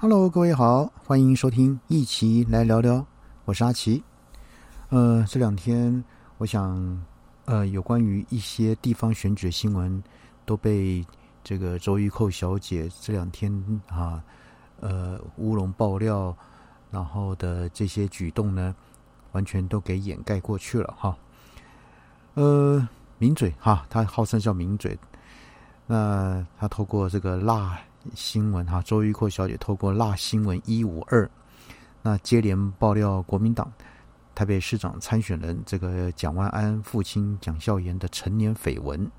Hello，各位好，欢迎收听一起来聊聊，我是阿奇。呃，这两天我想，呃，有关于一些地方选举的新闻都被这个周玉蔻小姐这两天啊，呃，乌龙爆料，然后的这些举动呢，完全都给掩盖过去了哈。呃，名嘴哈，他号称叫名嘴，那他透过这个辣。新闻哈，周玉蔻小姐透过辣新闻一五二，那接连爆料国民党台北市长参选人这个蒋万安父亲蒋孝严的成年绯闻。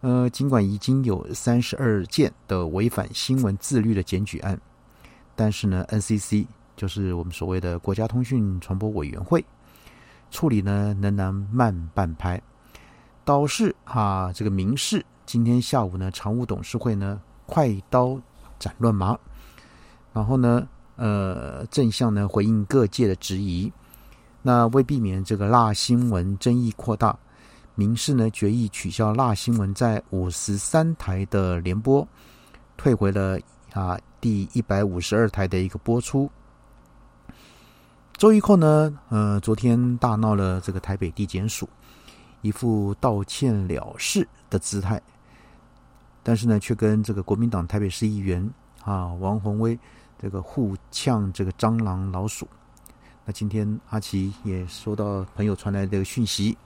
呃，尽管已经有三十二件的违反新闻自律的检举案，但是呢，NCC 就是我们所谓的国家通讯传播委员会处理呢仍然慢半拍，导致哈这个民事今天下午呢常务董事会呢。快刀斩乱麻，然后呢，呃，正向呢回应各界的质疑。那为避免这个辣新闻争议扩大，民事呢决议取消辣新闻在五十三台的联播，退回了啊第一百五十二台的一个播出。周玉蔻呢，呃，昨天大闹了这个台北地检署，一副道歉了事的姿态。但是呢，却跟这个国民党台北市议员啊王宏威这个互呛这个蟑螂老鼠。那今天阿奇也收到朋友传来这个讯息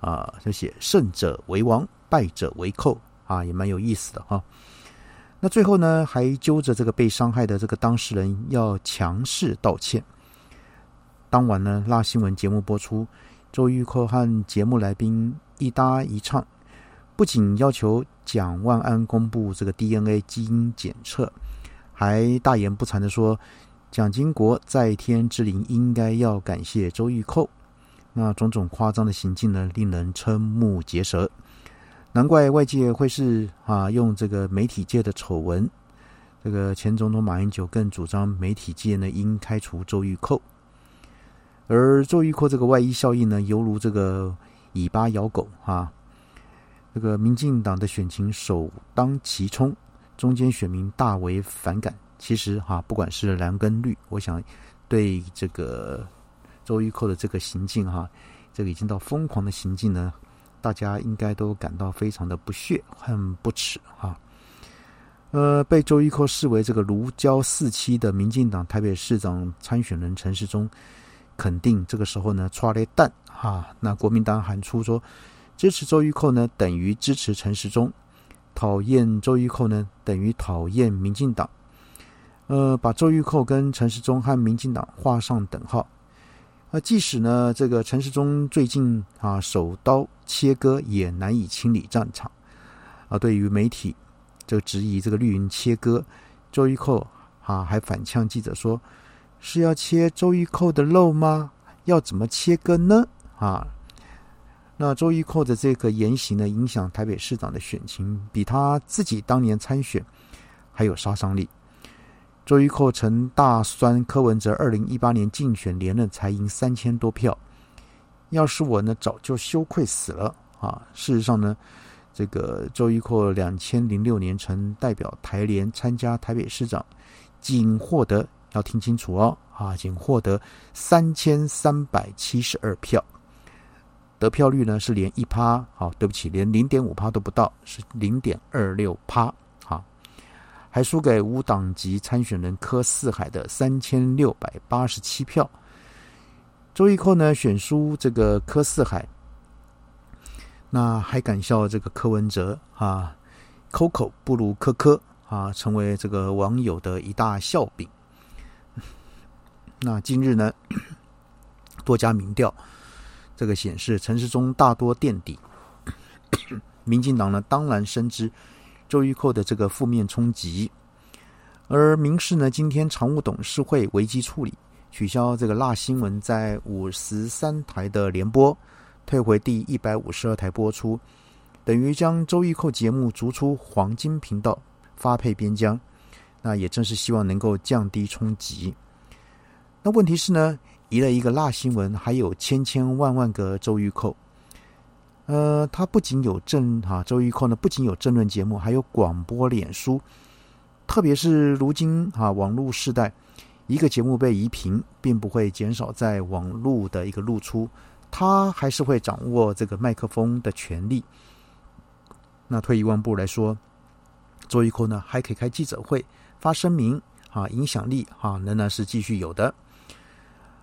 啊，就写胜者为王，败者为寇啊，也蛮有意思的哈。那最后呢，还揪着这个被伤害的这个当事人要强势道歉。当晚呢，辣新闻节目播出，周玉蔻和节目来宾一搭一唱。不仅要求蒋万安公布这个 DNA 基因检测，还大言不惭的说，蒋经国在天之灵应该要感谢周玉蔻。那种种夸张的行径呢，令人瞠目结舌。难怪外界会是啊，用这个媒体界的丑闻。这个前总统马英九更主张媒体界呢应开除周玉蔻，而周玉蔻这个外衣效应呢，犹如这个尾巴咬狗啊。这个民进党的选情首当其冲，中间选民大为反感。其实哈，不管是蓝跟绿，我想对这个周玉蔻的这个行径哈，这个已经到疯狂的行径呢，大家应该都感到非常的不屑很不耻哈。呃，被周玉蔻视为这个如胶似漆的民进党台北市长参选人陈世忠，肯定这个时候呢，抓了蛋哈。那国民党喊出说。支持周玉蔻呢，等于支持陈时中；讨厌周玉蔻呢，等于讨厌民进党。呃，把周玉蔻跟陈时中和民进党画上等号。呃，即使呢，这个陈时中最近啊手刀切割也难以清理战场。啊，对于媒体这个质疑这个绿营切割，周玉蔻啊还反呛记者说：“是要切周玉蔻的肉吗？要怎么切割呢？”啊。那周玉蔻的这个言行呢，影响台北市长的选情，比他自己当年参选还有杀伤力。周玉蔻曾大酸柯文哲，二零一八年竞选连任才赢三千多票，要是我呢，早就羞愧死了啊！事实上呢，这个周玉蔻两千零六年曾代表台联参加台北市长，仅获得要听清楚哦啊，仅获得三千三百七十二票。得票率呢是连一趴，好，对不起，连零点五趴都不到，是零点二六趴，好，还输给无党籍参选人柯四海的三千六百八十七票。周玉蔻呢选输这个柯四海，那还敢笑这个柯文哲啊，？Coco 不如柯柯啊，成为这个网友的一大笑柄。那今日呢，多家民调。这个显示，陈市中大多垫底。民进党呢，当然深知周玉蔻的这个负面冲击，而民事呢，今天常务董事会危机处理，取消这个辣新闻在五十三台的联播，退回第一百五十二台播出，等于将周玉蔻节目逐出黄金频道发配边疆。那也正是希望能够降低冲击。那问题是呢？移了一个辣新闻，还有千千万万个周玉蔻。呃，他不仅有政哈，周玉蔻呢不仅有政论节目，还有广播、脸书，特别是如今啊，网络时代，一个节目被移平，并不会减少在网络的一个露出，他还是会掌握这个麦克风的权利。那退一万步来说，周玉蔻呢，还可以开记者会、发声明啊，影响力啊，仍然是继续有的。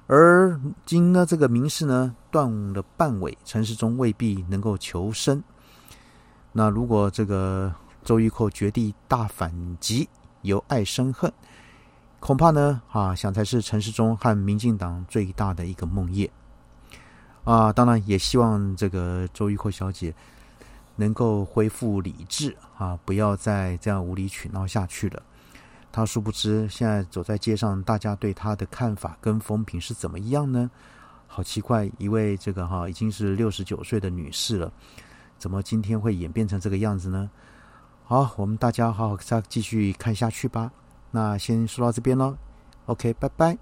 而今呢，这个民事呢断了半尾，陈世忠未必能够求生。那如果这个周玉蔻绝地大反击，由爱生恨，恐怕呢啊，想才是陈世忠和民进党最大的一个梦魇啊。当然，也希望这个周玉蔻小姐能够恢复理智啊，不要再这样无理取闹下去了。他殊不知，现在走在街上，大家对他的看法跟风评是怎么样呢？好奇怪，一位这个哈已经是六十九岁的女士了，怎么今天会演变成这个样子呢？好，我们大家好好再继续看下去吧。那先说到这边喽，OK，拜拜。